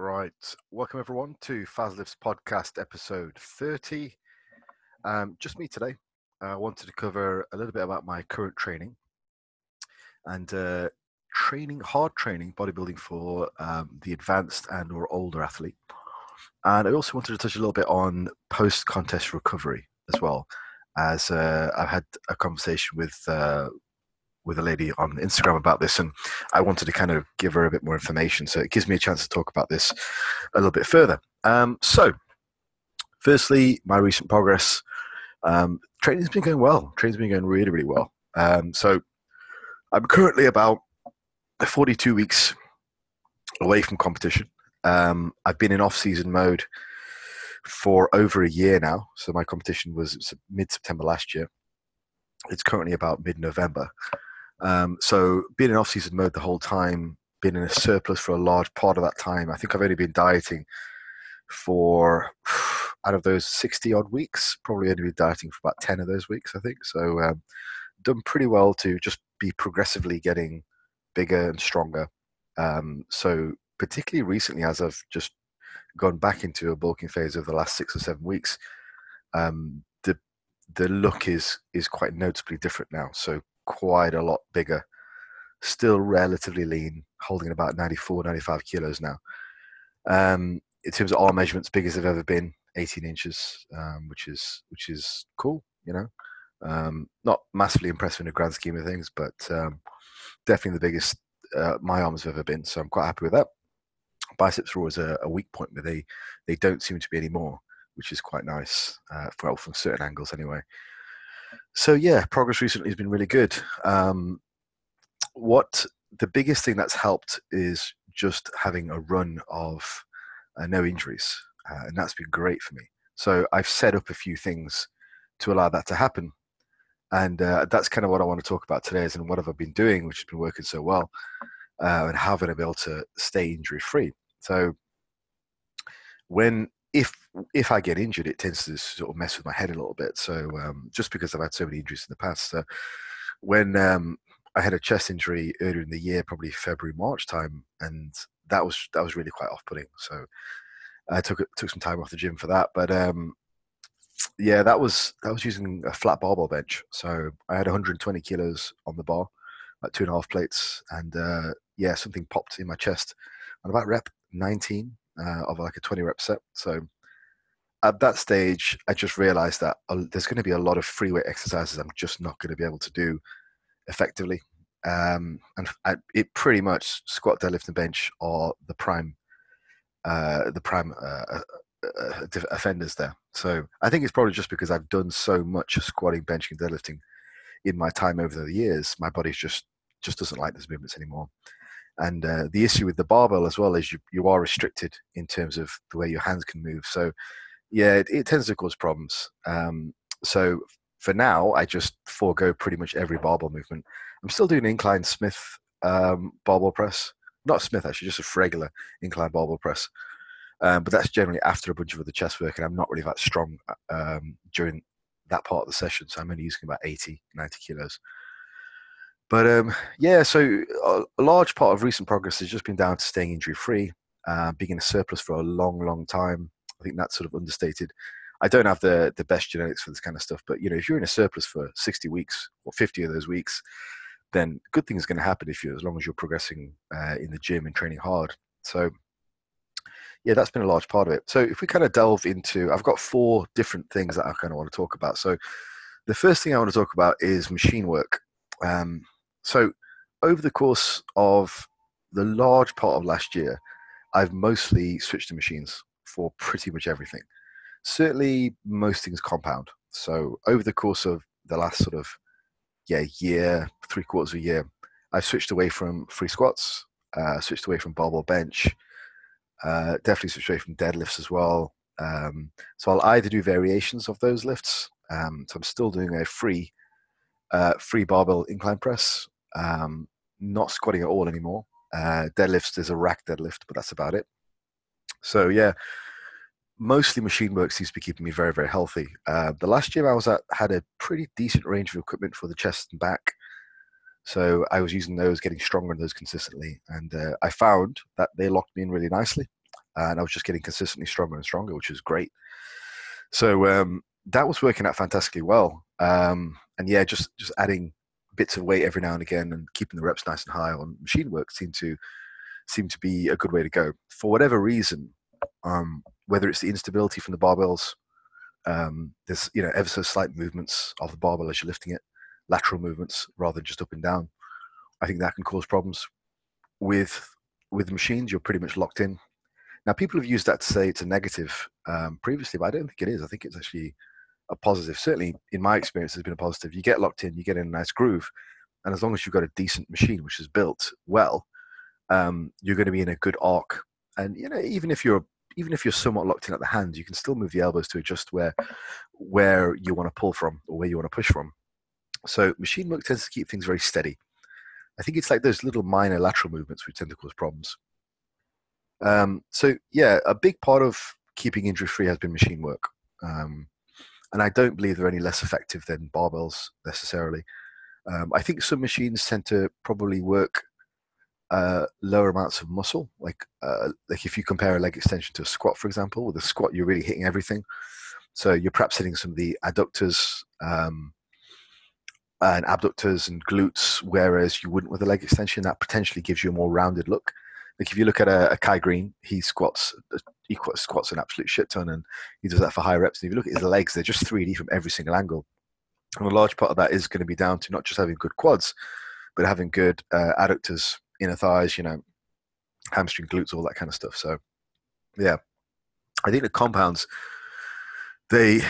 Right. Welcome, everyone, to Fazlifts Podcast, episode 30. Um, just me today. I wanted to cover a little bit about my current training and uh, training, hard training, bodybuilding for um, the advanced and or older athlete. And I also wanted to touch a little bit on post-contest recovery as well, as uh, I've had a conversation with uh, with a lady on Instagram about this, and I wanted to kind of give her a bit more information. So it gives me a chance to talk about this a little bit further. Um, so, firstly, my recent progress. Um, training's been going well. Training's been going really, really well. Um, so, I'm currently about 42 weeks away from competition. Um, I've been in off-season mode for over a year now. So my competition was mid-September last year. It's currently about mid-November. Um, so being in off-season mode the whole time, being in a surplus for a large part of that time. I think I've only been dieting for out of those 60 odd weeks, probably only been dieting for about 10 of those weeks, I think. So um, done pretty well to just be progressively getting bigger and stronger. Um, so particularly recently, as I've just gone back into a bulking phase over the last six or seven weeks, um, the the look is is quite noticeably different now. So quite a lot bigger, still relatively lean, holding about 94, 95 kilos now. Um, in terms of arm measurements, big as they've ever been, 18 inches, um, which is which is cool. You know, um, not massively impressive in the grand scheme of things, but um, definitely the biggest uh, my arms have ever been. So I'm quite happy with that. Biceps are always a, a weak point, but they they don't seem to be anymore, which is quite nice. Uh, well, from certain angles anyway. So yeah, progress recently has been really good. Um, what the biggest thing that's helped is just having a run of uh, no injuries, uh, and that's been great for me. So I've set up a few things to allow that to happen, and uh, that's kind of what I want to talk about today. Is and what have I been doing, which has been working so well, uh, and how have I been able to stay injury free. So when if if I get injured, it tends to sort of mess with my head a little bit. So um, just because I've had so many injuries in the past, so when um, I had a chest injury earlier in the year, probably February March time, and that was that was really quite off putting. So I took took some time off the gym for that, but um, yeah, that was that was using a flat barbell bench. So I had 120 kilos on the bar, like two and a half plates, and uh, yeah, something popped in my chest. And about rep 19, uh, of like a 20 rep set. So at that stage, I just realized that uh, there's going to be a lot of free weight exercises I'm just not going to be able to do effectively. Um, and I, it pretty much squat, deadlift, and bench are the prime, uh, the prime uh, uh, uh offenders there. So I think it's probably just because I've done so much squatting, benching, and deadlifting in my time over the years. My body's just just doesn't like those movements anymore. And uh, the issue with the barbell as well is you, you are restricted in terms of the way your hands can move. So, yeah, it, it tends to cause problems. Um, so, for now, I just forego pretty much every barbell movement. I'm still doing incline Smith um, barbell press, not Smith actually, just a regular incline barbell press. Um, but that's generally after a bunch of other chest work, and I'm not really that strong um, during that part of the session. So I'm only using about 80, 90 kilos. But um, yeah, so a, a, large part of recent progress has just been down to staying injury free, uh, being in a surplus for a long, long time. I think that's sort of understated. I don't have the the best genetics for this kind of stuff, but you know, if you're in a surplus for 60 weeks or 50 of those weeks, then good things are going to happen if you, as long as you're progressing uh, in the gym and training hard. So, yeah, that's been a large part of it. So, if we kind of delve into, I've got four different things that I kind of want to talk about. So, the first thing I want to talk about is machine work. Um, so, over the course of the large part of last year, I've mostly switched to machines for pretty much everything. Certainly, most things compound. So, over the course of the last sort of yeah year, three quarters of a year, I've switched away from free squats, uh, switched away from barbell bench, uh, definitely switched away from deadlifts as well. Um, so I'll either do variations of those lifts. Um, so I'm still doing a free uh, free barbell incline press. Um, not squatting at all anymore. Uh, deadlifts is a rack deadlift, but that's about it. So yeah, mostly machine work seems to be keeping me very very healthy. Uh, the last gym I was at had a pretty decent range of equipment for the chest and back, so I was using those, getting stronger in those consistently, and uh, I found that they locked me in really nicely. and I was just getting consistently stronger and stronger, which was great. So um, that was working out fantastically well. Um, and yeah, just just adding bits of weight every now and again and keeping the reps nice and high on machine work seemed to seem to be a good way to go. For whatever reason, um, whether it's the instability from the barbells, um, there's you know ever so slight movements of the barbell as you're lifting it, lateral movements rather than just up and down. I think that can cause problems. With with machines, you're pretty much locked in. Now, people have used that to say it's a negative um, previously, but I don't think it is. I think it's actually a positive. Certainly, in my experience, has been a positive. You get locked in, you get in a nice groove, and as long as you've got a decent machine which is built well, um, you're going to be in a good arc. And you know, even if you're even if you're somewhat locked in at the hands, you can still move the elbows to adjust where where you want to pull from or where you want to push from. So machine work tends to keep things very steady. I think it's like those little minor lateral movements which tend to cause problems. Um, so yeah, a big part of keeping injury free has been machine work. Um, and I don't believe they're any less effective than barbells necessarily. Um, I think some machines tend to probably work uh, lower amounts of muscle. Like uh, like if you compare a leg extension to a squat, for example, with a squat you're really hitting everything. So you're perhaps hitting some of the adductors um, and abductors and glutes, whereas you wouldn't with a leg extension. That potentially gives you a more rounded look. Like if you look at a, a Kai Greene, he squats he squats an absolute shit ton, and he does that for high reps. And if you look at his legs, they're just 3D from every single angle. And a large part of that is going to be down to not just having good quads, but having good uh, adductors, inner thighs, you know, hamstring, glutes, all that kind of stuff. So, yeah, I think the compounds, they,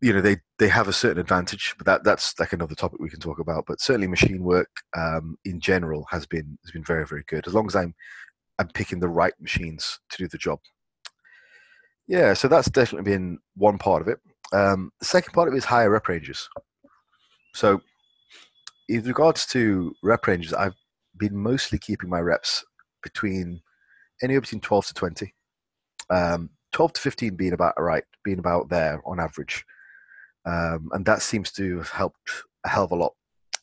you know, they they have a certain advantage, but that that's like another topic we can talk about. But certainly, machine work um, in general has been has been very very good. As long as I'm I'm picking the right machines to do the job. Yeah, so that's definitely been one part of it. Um, the second part of it is higher rep ranges. So, in regards to rep ranges, I've been mostly keeping my reps between anywhere between 12 to 20. Um, 12 to 15 being about right, being about there on average. Um, and that seems to have helped a hell of a lot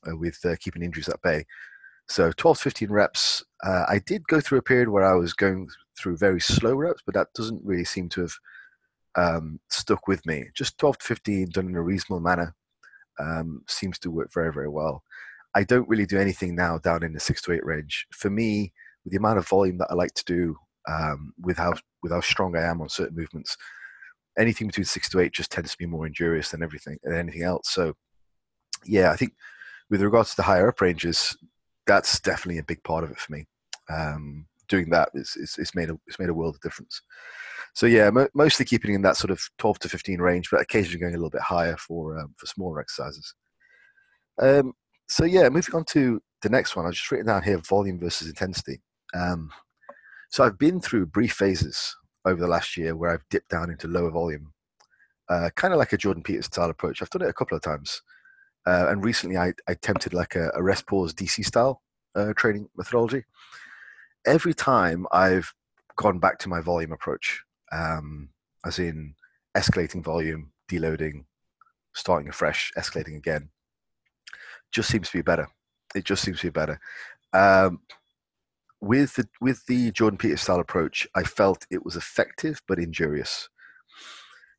uh, with uh, keeping injuries at bay. So 12 to 15 reps. Uh, I did go through a period where I was going through very slow reps, but that doesn't really seem to have um, stuck with me. Just 12 to 15 done in a reasonable manner um, seems to work very, very well. I don't really do anything now down in the six to eight range. For me, with the amount of volume that I like to do, um, with how with how strong I am on certain movements, anything between six to eight just tends to be more injurious than everything than anything else. So, yeah, I think with regards to the higher up ranges, that's definitely a big part of it for me. Um, doing that is, is, is made a it's made a world of difference. So yeah, mo- mostly keeping in that sort of 12 to 15 range, but occasionally going a little bit higher for um, for smaller exercises. Um, so yeah, moving on to the next one, I've just written down here volume versus intensity. Um, so I've been through brief phases over the last year where I've dipped down into lower volume, uh, kind of like a Jordan Peters style approach. I've done it a couple of times. Uh, and recently, I, I attempted like a, a rest pause DC style uh, training methodology. Every time I've gone back to my volume approach, um, as in escalating volume, deloading, starting afresh, escalating again, just seems to be better. It just seems to be better. Um, with the with the Jordan Peters style approach, I felt it was effective but injurious.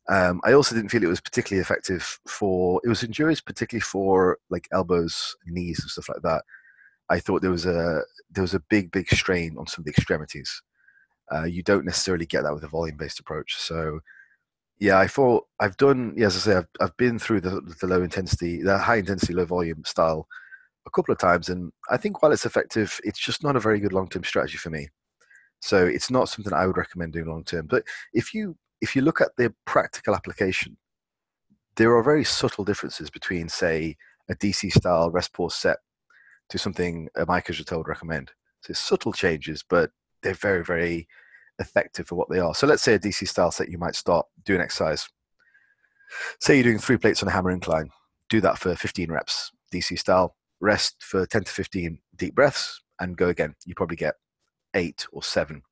Um, I also didn't feel it was particularly effective for. It was injurious, particularly for like elbows, knees, and stuff like that. I thought there was a there was a big, big strain on some of the extremities. Uh, you don't necessarily get that with a volume-based approach. So, yeah, I thought I've done. Yeah, as I say, I've I've been through the the low intensity, the high intensity, low volume style a couple of times, and I think while it's effective, it's just not a very good long-term strategy for me. So it's not something I would recommend doing long term. But if you if you look at the practical application, there are very subtle differences between, say, a DC style rest pause set to something a Mike Israetel would recommend. So subtle changes, but they're very, very effective for what they are. So let's say a DC style set, you might start doing exercise. Say you're doing three plates on a hammer incline. Do that for 15 reps, DC style. Rest for 10 to 15 deep breaths and go again. You probably get eight or seven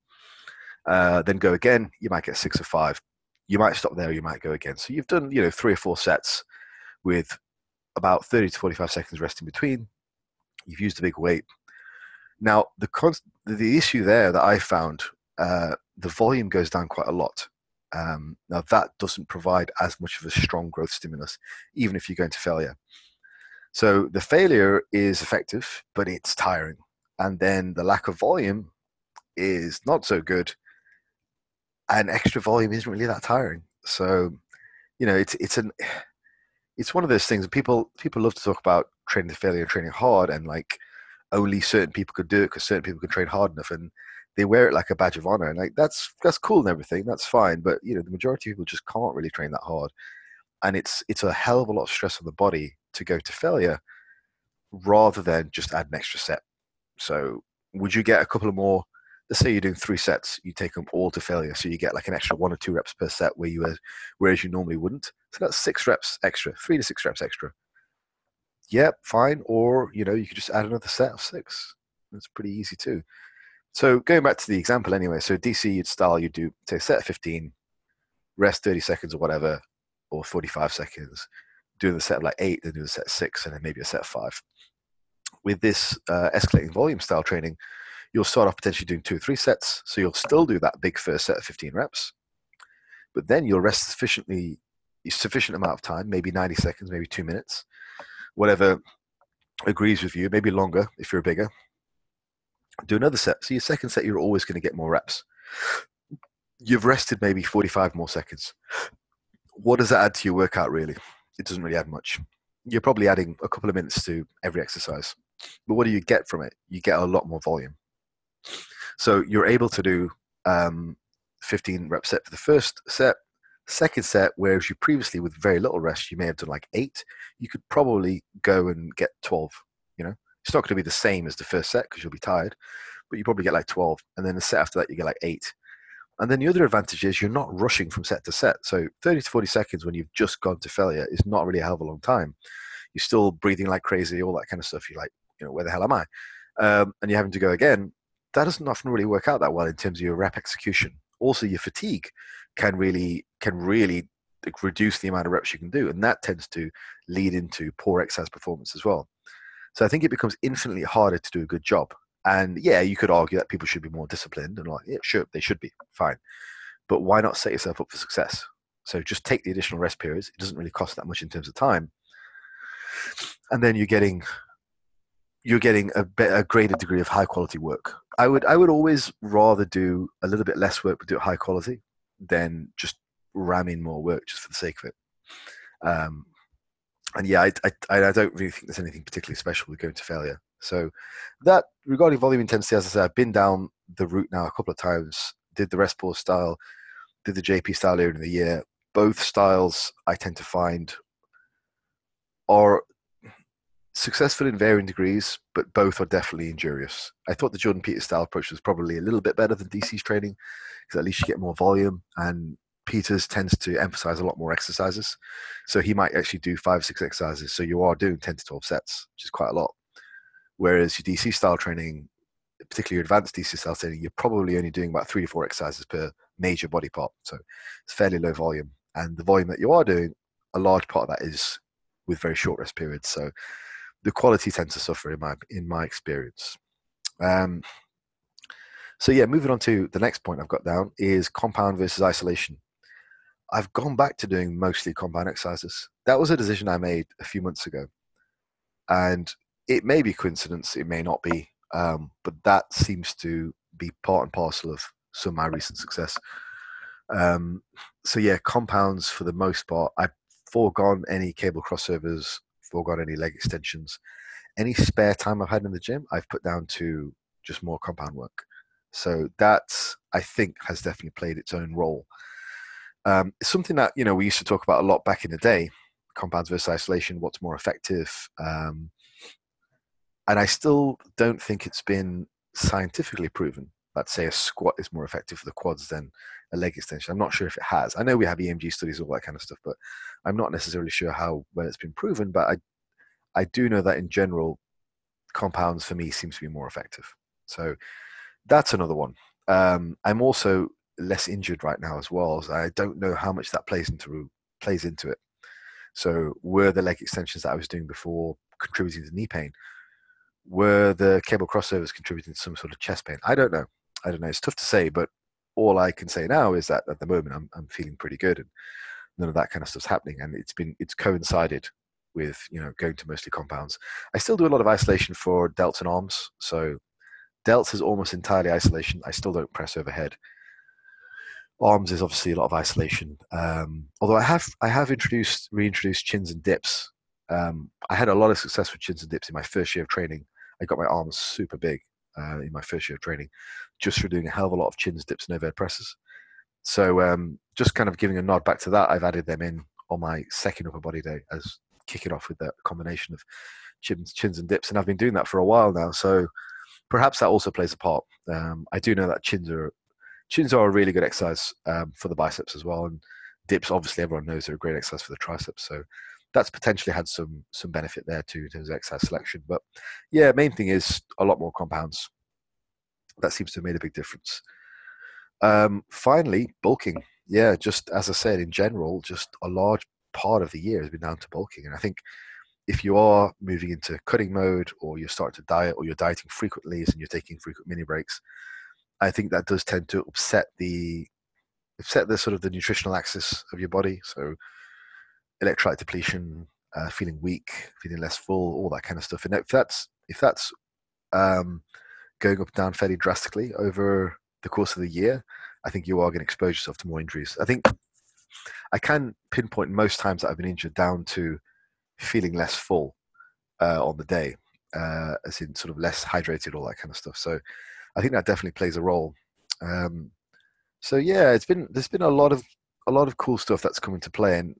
uh, then go again. You might get six or five. You might stop there. you might go again. So you've done you know three or four sets with about 30 to 45 seconds rest in between. You've used a big weight. Now the const- the issue there that I found uh, the volume goes down quite a lot. Um, now that doesn't provide as much of a strong growth stimulus, even if you go into failure. So the failure is effective, but it's tiring. And then the lack of volume is not so good. And extra volume isn't really that tiring. So, you know, it's it's an it's one of those things. People people love to talk about training to failure, training hard, and like only certain people could do it because certain people can train hard enough. And they wear it like a badge of honor and like that's that's cool and everything that's fine but you know the majority of people just can't really train that hard and it's it's a hell of a lot of stress on the body to go to failure rather than just add an extra set. So would you get a couple of more let's say you're doing three sets you take them all to failure so you get like an extra one or two reps per set where you whereas you normally wouldn't so that's six reps extra three to six reps extra. Yeah fine or you know you could just add another set of six it's pretty easy too so going back to the example anyway, so DC you'd style, you do say set 15, rest 30 seconds or whatever, or 45 seconds, doing the set of like eight, then do the set six, and then maybe a set five. With this uh, escalating volume style training, you'll start off potentially doing two or three sets. So you'll still do that big first set of 15 reps, but then you'll rest sufficiently sufficient amount of time, maybe 90 seconds, maybe two minutes, whatever agrees with you, maybe longer if you're bigger, do another set. So your second set, you're always going to get more reps. You've rested maybe 45 more seconds. What does that add to your workout, really? It doesn't really add much. You're probably adding a couple of minutes to every exercise. But what do you get from it? You get a lot more volume. So you're able to do um, 15 rep set for the first set. Second set, whereas you previously, with very little rest, you may have done like eight, you could probably go and get 12, you know? It's not going to be the same as the first set because you'll be tired, but you probably get like 12. And then the set after that, you get like eight. And then the other advantage is you're not rushing from set to set. So 30 to 40 seconds when you've just gone to failure is not really a hell of a long time. You're still breathing like crazy, all that kind of stuff. You're like, you know, where the hell am I? Um, and you're having to go again. That doesn't often really work out that well in terms of your rep execution. Also, your fatigue can really can really reduce the amount of reps you can do, and that tends to lead into poor exercise performance as well. So I think it becomes infinitely harder to do a good job. And yeah, you could argue that people should be more disciplined and like, yeah, sure, they should be fine. But why not set yourself up for success? So just take the additional rest periods. It doesn't really cost that much in terms of time. And then you're getting you're getting a, a greater degree of high quality work. I would I would always rather do a little bit less work but do it high quality than just ramming more work just for the sake of it. Um, and yeah, I, I, I don't really think there's anything particularly special with going to failure. So that regarding volume intensity, as I said, I've been down the route now a couple of times. Did the rest pause style, did the JP style earlier in the year. Both styles I tend to find are successful in varying degrees, but both are definitely injurious. I thought the Jordan Peters style approach was probably a little bit better than DC's training because at least you get more volume and Peters tends to emphasize a lot more exercises. So he might actually do five, six exercises. So you are doing 10 to 12 sets, which is quite a lot. Whereas your DC style training, particularly advanced DC style training, you're probably only doing about three to four exercises per major body part. So it's fairly low volume. And the volume that you are doing, a large part of that is with very short rest periods. So the quality tends to suffer in my in my experience. Um, so yeah, moving on to the next point I've got down is compound versus isolation. I've gone back to doing mostly compound exercises. That was a decision I made a few months ago. And it may be coincidence, it may not be, um, but that seems to be part and parcel of some of my recent success. Um, so yeah, compounds for the most part. I've foregone any cable crossovers, foregone any leg extensions. Any spare time I've had in the gym, I've put down to just more compound work. So that I think has definitely played its own role um, it's something that you know we used to talk about a lot back in the day. Compounds versus isolation. What's more effective? Um, and I still don't think it's been scientifically proven that say a squat is more effective for the quads than a leg extension. I'm not sure if it has. I know we have EMG studies, all that kind of stuff, but I'm not necessarily sure how well it's been proven. But I, I do know that in general, compounds for me seems to be more effective. So that's another one. Um, I'm also less injured right now as well. So I don't know how much that plays into plays into it. So were the leg extensions that I was doing before contributing to knee pain? Were the cable crossovers contributing to some sort of chest pain? I don't know. I don't know. It's tough to say, but all I can say now is that at the moment I'm I'm feeling pretty good and none of that kind of stuff's happening and it's been it's coincided with you know going to mostly compounds. I still do a lot of isolation for delts and arms. So delts is almost entirely isolation. I still don't press overhead. Arms is obviously a lot of isolation. Um, although I have I have introduced reintroduced chins and dips. Um, I had a lot of success with chins and dips in my first year of training. I got my arms super big uh, in my first year of training, just for doing a hell of a lot of chins, dips, and overhead presses. So um, just kind of giving a nod back to that, I've added them in on my second upper body day as kick it off with that combination of chins, chins and dips, and I've been doing that for a while now. So perhaps that also plays a part. Um, I do know that chins are chins are a really good exercise um, for the biceps as well, and dips obviously everyone knows they're a great exercise for the triceps. So that's potentially had some some benefit there too in terms of exercise selection. But yeah, main thing is a lot more compounds. That seems to have made a big difference. Um, finally, bulking. Yeah, just as I said, in general, just a large part of the year has been down to bulking. And I think if you are moving into cutting mode or you're starting to diet or you're dieting frequently and you're taking frequent mini breaks, I think that does tend to upset the upset the sort of the nutritional axis of your body. So electrolyte depletion, uh, feeling weak, feeling less full, all that kind of stuff. And if that's if that's um, going up and down fairly drastically over the course of the year, I think you are going to expose yourself to more injuries. I think I can pinpoint most times that I've been injured down to feeling less full uh, on the day, uh, as in sort of less hydrated, all that kind of stuff. So I think that definitely plays a role. Um, so yeah, it's been there's been a lot of a lot of cool stuff that's come into play, and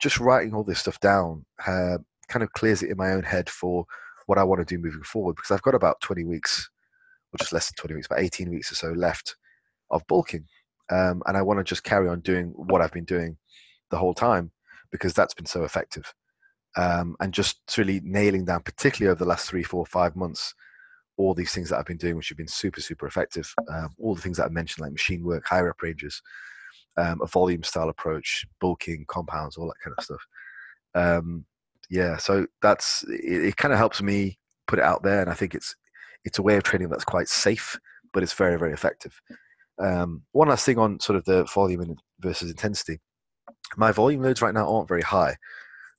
just writing all this stuff down uh, kind of clears it in my own head for what I want to do moving forward because I've got about 20 weeks, or just less than 20 weeks, about 18 weeks or so left of bulking um, and I want to just carry on doing what I've been doing the whole time because that's been so effective. Um, and just really nailing down, particularly over the last three, four, five months, all these things that I've been doing, which have been super, super effective. Um, all the things that I mentioned, like machine work, higher rep ranges, um, a volume style approach, bulking, compounds, all that kind of stuff. Um, yeah, so that's it, it kind of helps me put it out there, and I think it's it's a way of training that's quite safe, but it's very, very effective. Um, one last thing on sort of the volume versus intensity. My volume loads right now aren't very high.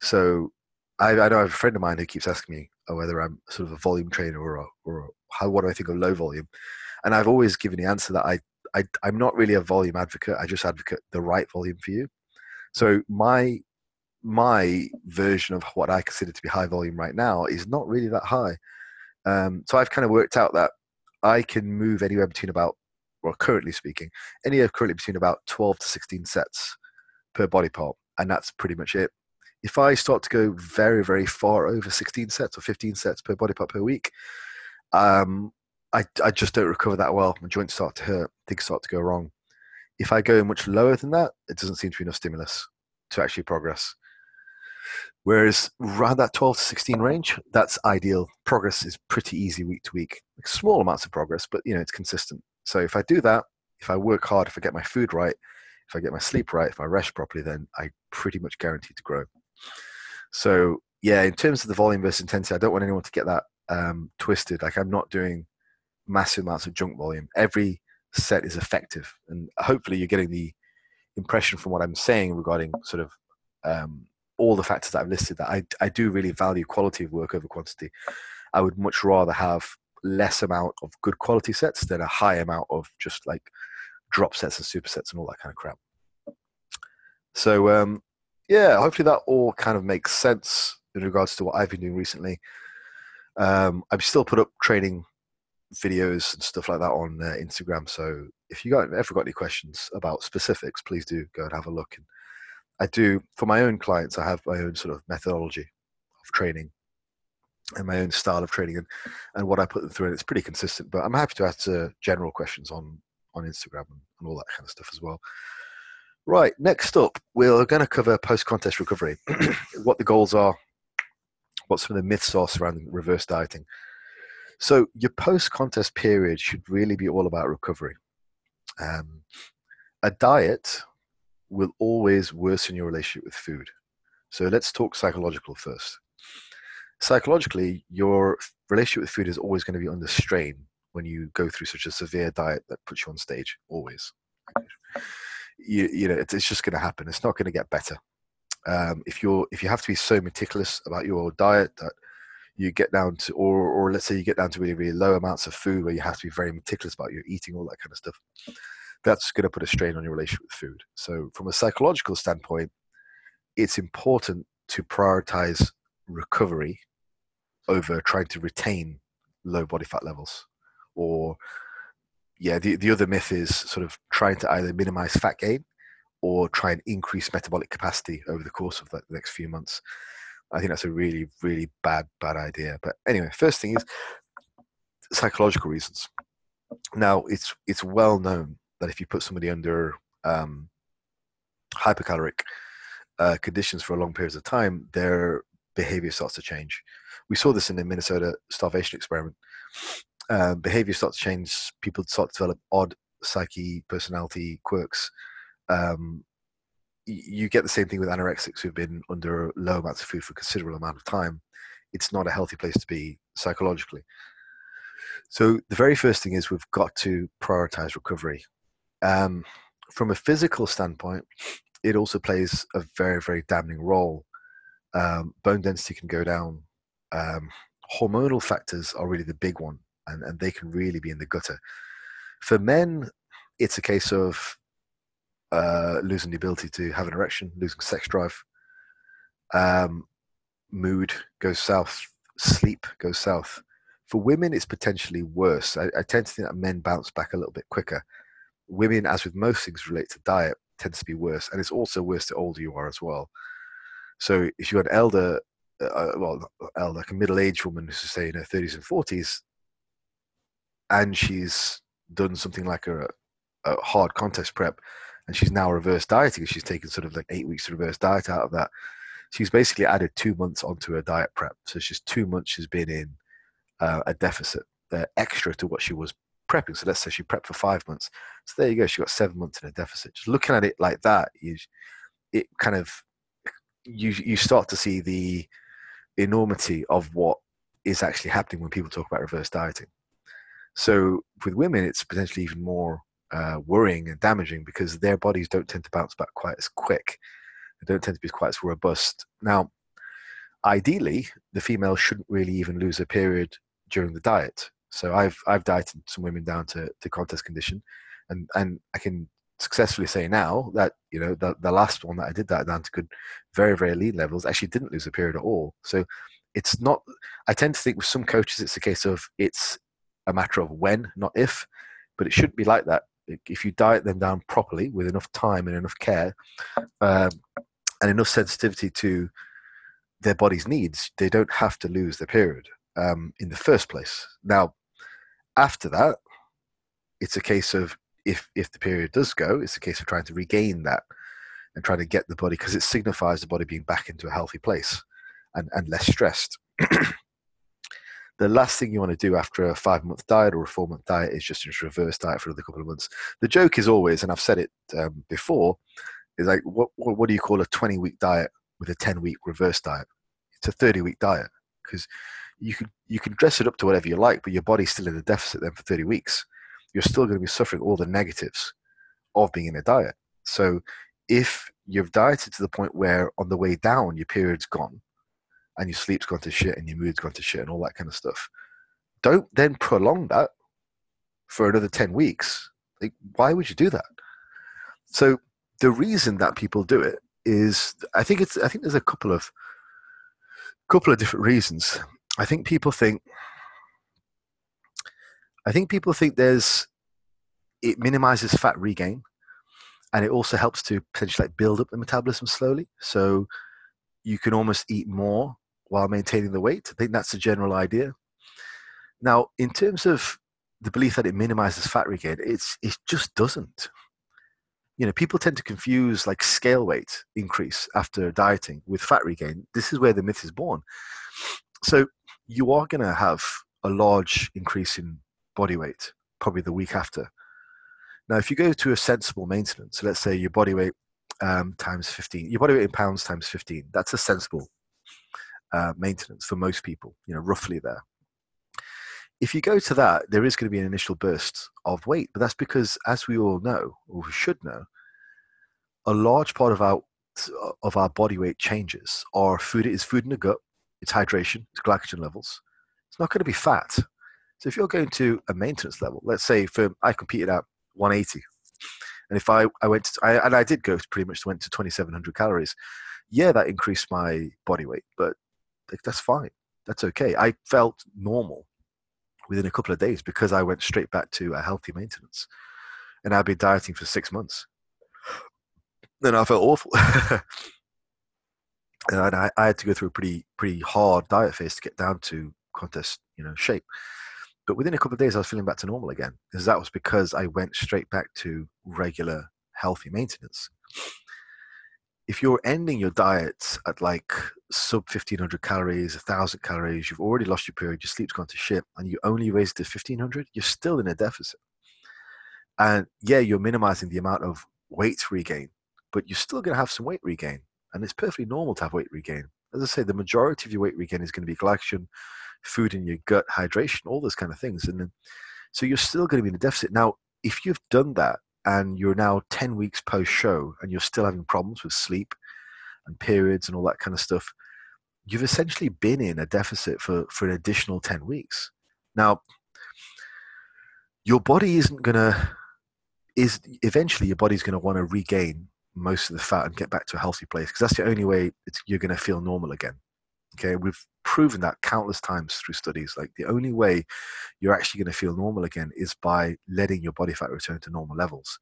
So I, I know I have a friend of mine who keeps asking me whether I'm sort of a volume trainer or, a, or how, what do I think of low volume. And I've always given the answer that I, I, I'm not really a volume advocate. I just advocate the right volume for you. So my my version of what I consider to be high volume right now is not really that high. Um, so I've kind of worked out that I can move anywhere between about well, currently speaking, anywhere currently between about 12 to 16 sets per body part, and that's pretty much it. If I start to go very, very far over 16 sets or 15 sets per body part per week, um, I, I just don't recover that well. My joints start to hurt, things start to go wrong. If I go much lower than that, it doesn't seem to be enough stimulus to actually progress. Whereas around that 12 to 16 range, that's ideal. Progress is pretty easy week to week. Like small amounts of progress, but you know it's consistent. So if I do that, if I work hard, if I get my food right, if I get my sleep right, if I rest properly, then I pretty much guaranteed to grow. So yeah, in terms of the volume versus intensity, I don't want anyone to get that um, twisted. Like I'm not doing massive amounts of junk volume. Every set is effective, and hopefully you're getting the impression from what I'm saying regarding sort of um, all the factors that I've listed that I, I do really value quality of work over quantity. I would much rather have less amount of good quality sets than a high amount of just like drop sets and supersets and all that kind of crap. So um, yeah, hopefully that all kind of makes sense in regards to what I've been doing recently. Um, I've still put up training videos and stuff like that on uh, Instagram. So if you got ever got any questions about specifics, please do go and have a look. And I do for my own clients. I have my own sort of methodology of training and my own style of training and, and what I put them through. And it's pretty consistent, but I'm happy to answer general questions on, on Instagram and, and all that kind of stuff as well. Right, next up, we're going to cover post contest recovery, what the goals are, what some of the myths are surrounding reverse dieting. So, your post contest period should really be all about recovery. Um, a diet will always worsen your relationship with food. So, let's talk psychological first psychologically, your relationship with food is always going to be under strain when you go through such a severe diet that puts you on stage, always. You, you know, it's, it's just going to happen. It's not going to get better. Um, if you're if you have to be so meticulous about your diet that you get down to, or or let's say you get down to really really low amounts of food where you have to be very meticulous about your eating, all that kind of stuff. That's going to put a strain on your relationship with food. So from a psychological standpoint, it's important to prioritize recovery over trying to retain low body fat levels or yeah the, the other myth is sort of trying to either minimize fat gain or try and increase metabolic capacity over the course of the next few months. I think that's a really really bad bad idea. But anyway first thing is psychological reasons. Now it's it's well known that if you put somebody under um, hypercaloric uh, conditions for a long periods of time their behavior starts to change. We saw this in the minnesota starvation experiment um, behavior starts to change. People start to develop odd psyche personality quirks. Um, you get the same thing with anorexics who've been under low amounts of food for a considerable amount of time. It's not a healthy place to be psychologically. So the very first thing is we've got to prioritize recovery. Um, from a physical standpoint, it also plays a very, very damning role. Um, bone density can go down. Um, hormonal factors are really the big one and, and they can really be in the gutter. For men, it's a case of uh, losing the ability to have an erection, losing sex drive, um, mood goes south, sleep goes south. For women, it's potentially worse. I, I, tend to think that men bounce back a little bit quicker. Women, as with most things related to diet, tends to be worse, and it's also worse the older you are as well. So if you're an elder, uh, well, elder, like a middle-aged woman who's say in her 30s and 40s, and she's done something like a, a hard contest prep and she's now reverse dieting. She's taken sort of like eight weeks to reverse diet out of that. She's basically added two months onto her diet prep. So she's two months she's been in uh, a deficit uh, extra to what she was prepping. So let's say she prepped for five months. So there you go she got seven months in a deficit. Just looking at it like that you it kind of you you start to see the enormity of what is actually happening when people talk about reverse dieting so with women, it's potentially even more uh, worrying and damaging because their bodies don't tend to bounce back quite as quick. They don't tend to be quite as robust. Now, ideally, the female shouldn't really even lose a period during the diet. So I've I've dieted some women down to, to contest condition, and and I can successfully say now that you know the the last one that I did that down to good, very very lean levels actually didn't lose a period at all. So it's not. I tend to think with some coaches it's a case of it's a matter of when, not if. But it shouldn't be like that. If you diet them down properly with enough time and enough care um, and enough sensitivity to their body's needs, they don't have to lose their period um, in the first place. Now, after that, it's a case of if if the period does go, it's a case of trying to regain that and trying to get the body because it signifies the body being back into a healthy place and, and less stressed. the last thing you want to do after a five month diet or a four month diet is just just reverse diet for another couple of months. The joke is always, and I've said it um, before, is like what, what, what do you call a 20 week diet with a 10 week reverse diet? It's a 30 week diet because you can you can dress it up to whatever you like, but your body's still in a deficit then for 30 weeks. You're still going to be suffering all the negatives of being in a diet. So if you've dieted to the point where on the way down your period's gone and your sleep's gone to shit and your mood's gone to shit and all that kind of stuff. Don't then prolong that for another 10 weeks. Like, why would you do that? So the reason that people do it is I think it's I think there's a couple of couple of different reasons. I think people think I think people think there's it minimizes fat regain and it also helps to potentially like build up the metabolism slowly. So you can almost eat more while maintaining the weight. I think that's the general idea. Now, in terms of the belief that it minimizes fat regain, it's it just doesn't. You know, people tend to confuse like scale weight increase after dieting with fat regain. This is where the myth is born. So you are going to have a large increase in body weight probably the week after. Now, if you go to a sensible maintenance, so let's say your body weight um, times 15, your body weight in pounds times 15, that's a sensible uh, maintenance for most people, you know, roughly there. if you go to that, there is going to be an initial burst of weight, but that's because, as we all know, or we should know, a large part of our of our body weight changes. Our food is food in the gut, it's hydration, it's glycogen levels. It's not going to be fat. So if you're going to a maintenance level, let's say for I competed at 180, and if I, I went to, I, and I did go pretty much went to 2,700 calories, yeah, that increased my body weight, but that's fine. That's okay. I felt normal within a couple of days because I went straight back to a healthy maintenance. And I've been dieting for six months. Then I felt awful. and I, I, had to go through a pretty pretty hard diet phase to get down to contest you know shape. But within a couple of days, I was feeling back to normal again. Because that was because I went straight back to regular healthy maintenance if you're ending your diet at like sub 1500 calories, 1000 calories, you've already lost your period, your sleep's gone to shit, and you only raised to 1500, you're still in a deficit. And yeah, you're minimizing the amount of weight regain, but you're still going to have some weight regain. And it's perfectly normal to have weight regain. As I say, the majority of your weight regain is going to be glycogen, food in your gut, hydration, all those kind of things. And then, so you're still going to be in a deficit. Now, if you've done that and you're now 10 weeks post show and you're still having problems with sleep and periods and all that kind of stuff, you've essentially been in a deficit for, for an additional 10 weeks. Now, your body isn't going to, is eventually your body's going to want to regain most of the fat and get back to a healthy place because that's the only way you're going to feel normal again. Okay, we've proven that countless times through studies. Like the only way you're actually going to feel normal again is by letting your body fat return to normal levels.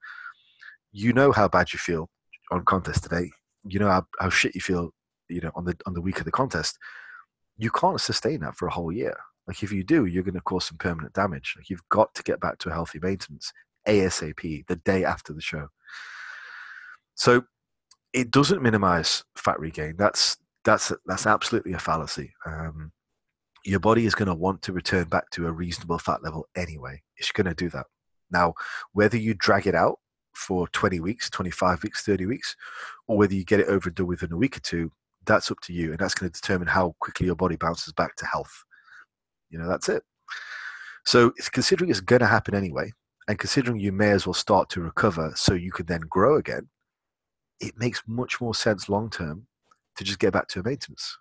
You know how bad you feel on contest today. You know how, how shit you feel, you know, on the on the week of the contest. You can't sustain that for a whole year. Like if you do, you're going to cause some permanent damage. Like you've got to get back to a healthy maintenance ASAP the day after the show. So it doesn't minimize fat regain. That's that's that's absolutely a fallacy. Um, your body is going to want to return back to a reasonable fat level anyway. It's going to do that. Now, whether you drag it out for 20 weeks, 25 weeks, 30 weeks, or whether you get it over and done within a week or two, that's up to you. And that's going to determine how quickly your body bounces back to health. You know, that's it. So, considering it's going to happen anyway, and considering you may as well start to recover so you can then grow again, it makes much more sense long term to just get back to a maintenance.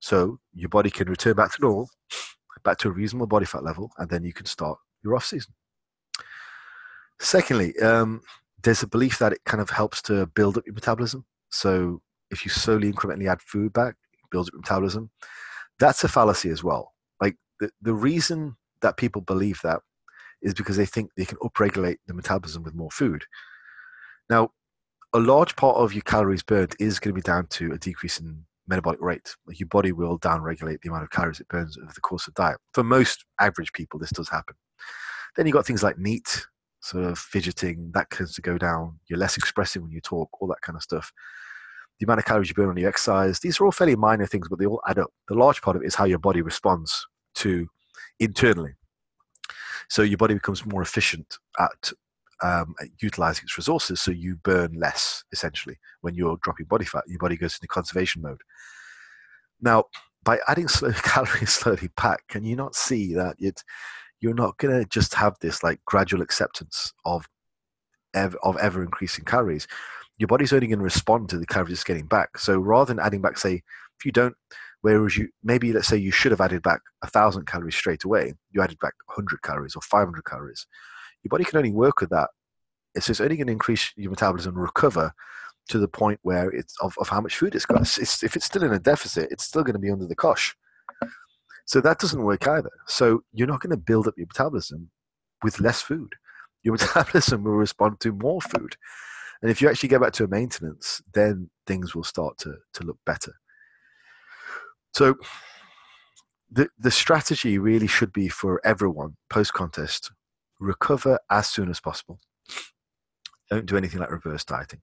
So your body can return back to normal, back to a reasonable body fat level, and then you can start your off season. Secondly, um, there's a belief that it kind of helps to build up your metabolism. So if you slowly incrementally add food back, builds up your metabolism. That's a fallacy as well. Like the, the reason that people believe that is because they think they can upregulate the metabolism with more food. Now, a large part of your calories burned is going to be down to a decrease in metabolic rate. Like your body will downregulate the amount of calories it burns over the course of diet. For most average people, this does happen. Then you've got things like NEAT, sort of fidgeting, that tends to go down. You're less expressive when you talk, all that kind of stuff. The amount of calories you burn when you exercise, these are all fairly minor things, but they all add up. The large part of it is how your body responds to internally. So your body becomes more efficient at um, utilizing its resources so you burn less essentially when you're dropping body fat your body goes into conservation mode. Now by adding slow calories slowly back can you not see that it you're not going to just have this like gradual acceptance of ever, of ever increasing calories. Your body's only going to respond to the calories it's getting back. So rather than adding back say if you don't whereas you maybe let's say you should have added back a thousand calories straight away you added back 100 calories or 500 calories your body can only work with that. So it's only going to increase your metabolism recover to the point where it's of, of how much food it's got. It's, if it's still in a deficit, it's still going to be under the cosh. So that doesn't work either. So you're not going to build up your metabolism with less food. Your metabolism will respond to more food. And if you actually get back to a maintenance, then things will start to, to look better. So the, the strategy really should be for everyone post contest recover as soon as possible. Don't do anything like reverse dieting.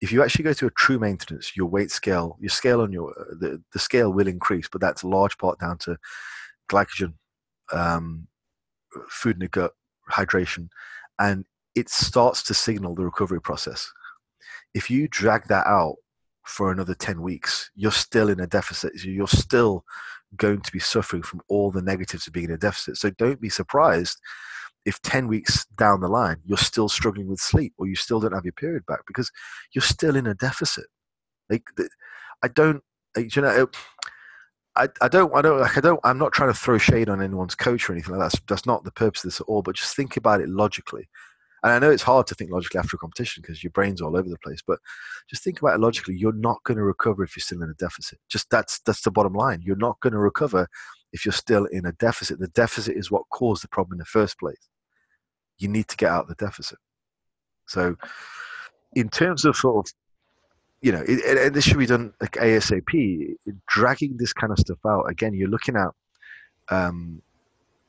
If you actually go to a true maintenance, your weight scale, your scale on your the, the scale will increase, but that's a large part down to glycogen, um, food in the gut, hydration, and it starts to signal the recovery process. If you drag that out for another 10 weeks, you're still in a deficit. You're still going to be suffering from all the negatives of being in a deficit. So don't be surprised if 10 weeks down the line you're still struggling with sleep or you still don't have your period back because you're still in a deficit. Like, I don't, you know, I, I don't I don't like I don't I'm not trying to throw shade on anyone's coach or anything like that. That's that's not the purpose of this at all. But just think about it logically. And I know it's hard to think logically after a competition because your brain's all over the place. But just think about it logically. You're not going to recover if you're still in a deficit. Just that's that's the bottom line. You're not going to recover if you're still in a deficit. The deficit is what caused the problem in the first place. You need to get out of the deficit. So, in terms of sort of you know, it, and this should be done like ASAP. Dragging this kind of stuff out again, you're looking at, um,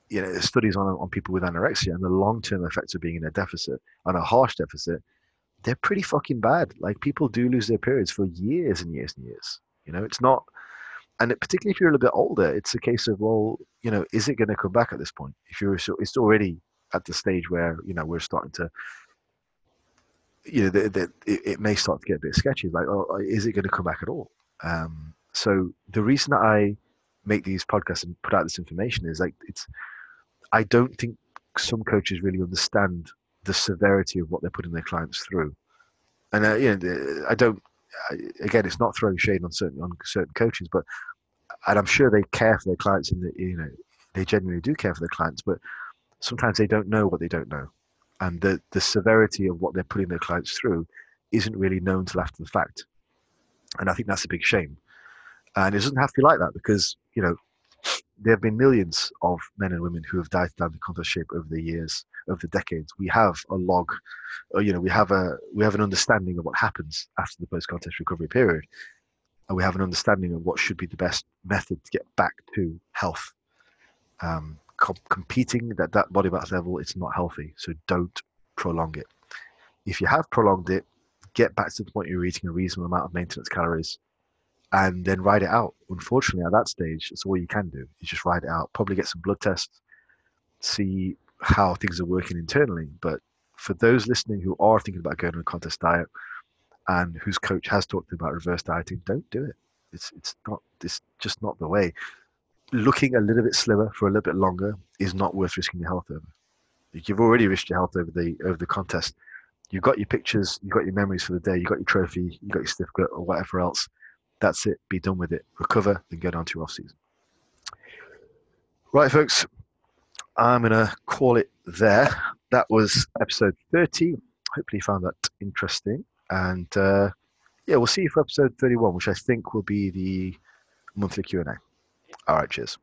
you know, studies on on people with anorexia and the long term effects of being in a deficit, on a harsh deficit. They're pretty fucking bad. Like people do lose their periods for years and years and years. You know, it's not, and it, particularly if you're a little bit older, it's a case of well, you know, is it going to come back at this point? If you're, it's already at the stage where you know we're starting to you know, it, it, may start to get a bit sketchy. Like, oh, is it going to come back at all? Um, so the reason that I make these podcasts and put out this information is like it's. I don't think some coaches really understand the severity of what they're putting their clients through, and uh, you know, I don't. Again, it's not throwing shade on certain on certain coaches, but and I'm sure they care for their clients, and the, you know, they genuinely do care for their clients, but sometimes they don't know what they don't know and the, the severity of what they're putting their clients through isn't really known till after the fact. And I think that's a big shame. And it doesn't have to be like that because, you know, there have been millions of men and women who have died down the contest shape over the years, over the decades. We have a log, or, you know, we have a we have an understanding of what happens after the post-contest recovery period, and we have an understanding of what should be the best method to get back to health. Um, competing at that body mass level, it's not healthy. So don't prolong it. If you have prolonged it, get back to the point you're eating a reasonable amount of maintenance calories and then ride it out. Unfortunately, at that stage, it's all you can do. You just ride it out. Probably get some blood tests, see how things are working internally. But for those listening who are thinking about going on a contest diet and whose coach has talked about reverse dieting, don't do it. It's it's not it's just not the way looking a little bit slimmer for a little bit longer is not worth risking your health over. You've already risked your health over the over the contest. You've got your pictures, you've got your memories for the day, you've got your trophy, you've got your certificate or whatever else. That's it. Be done with it. Recover, then go down to your off season. Right, folks. I'm gonna call it there. That was episode 30. Hopefully, you found that interesting. And uh, yeah, we'll see you for episode 31, which I think will be the monthly Q and A. Cheers.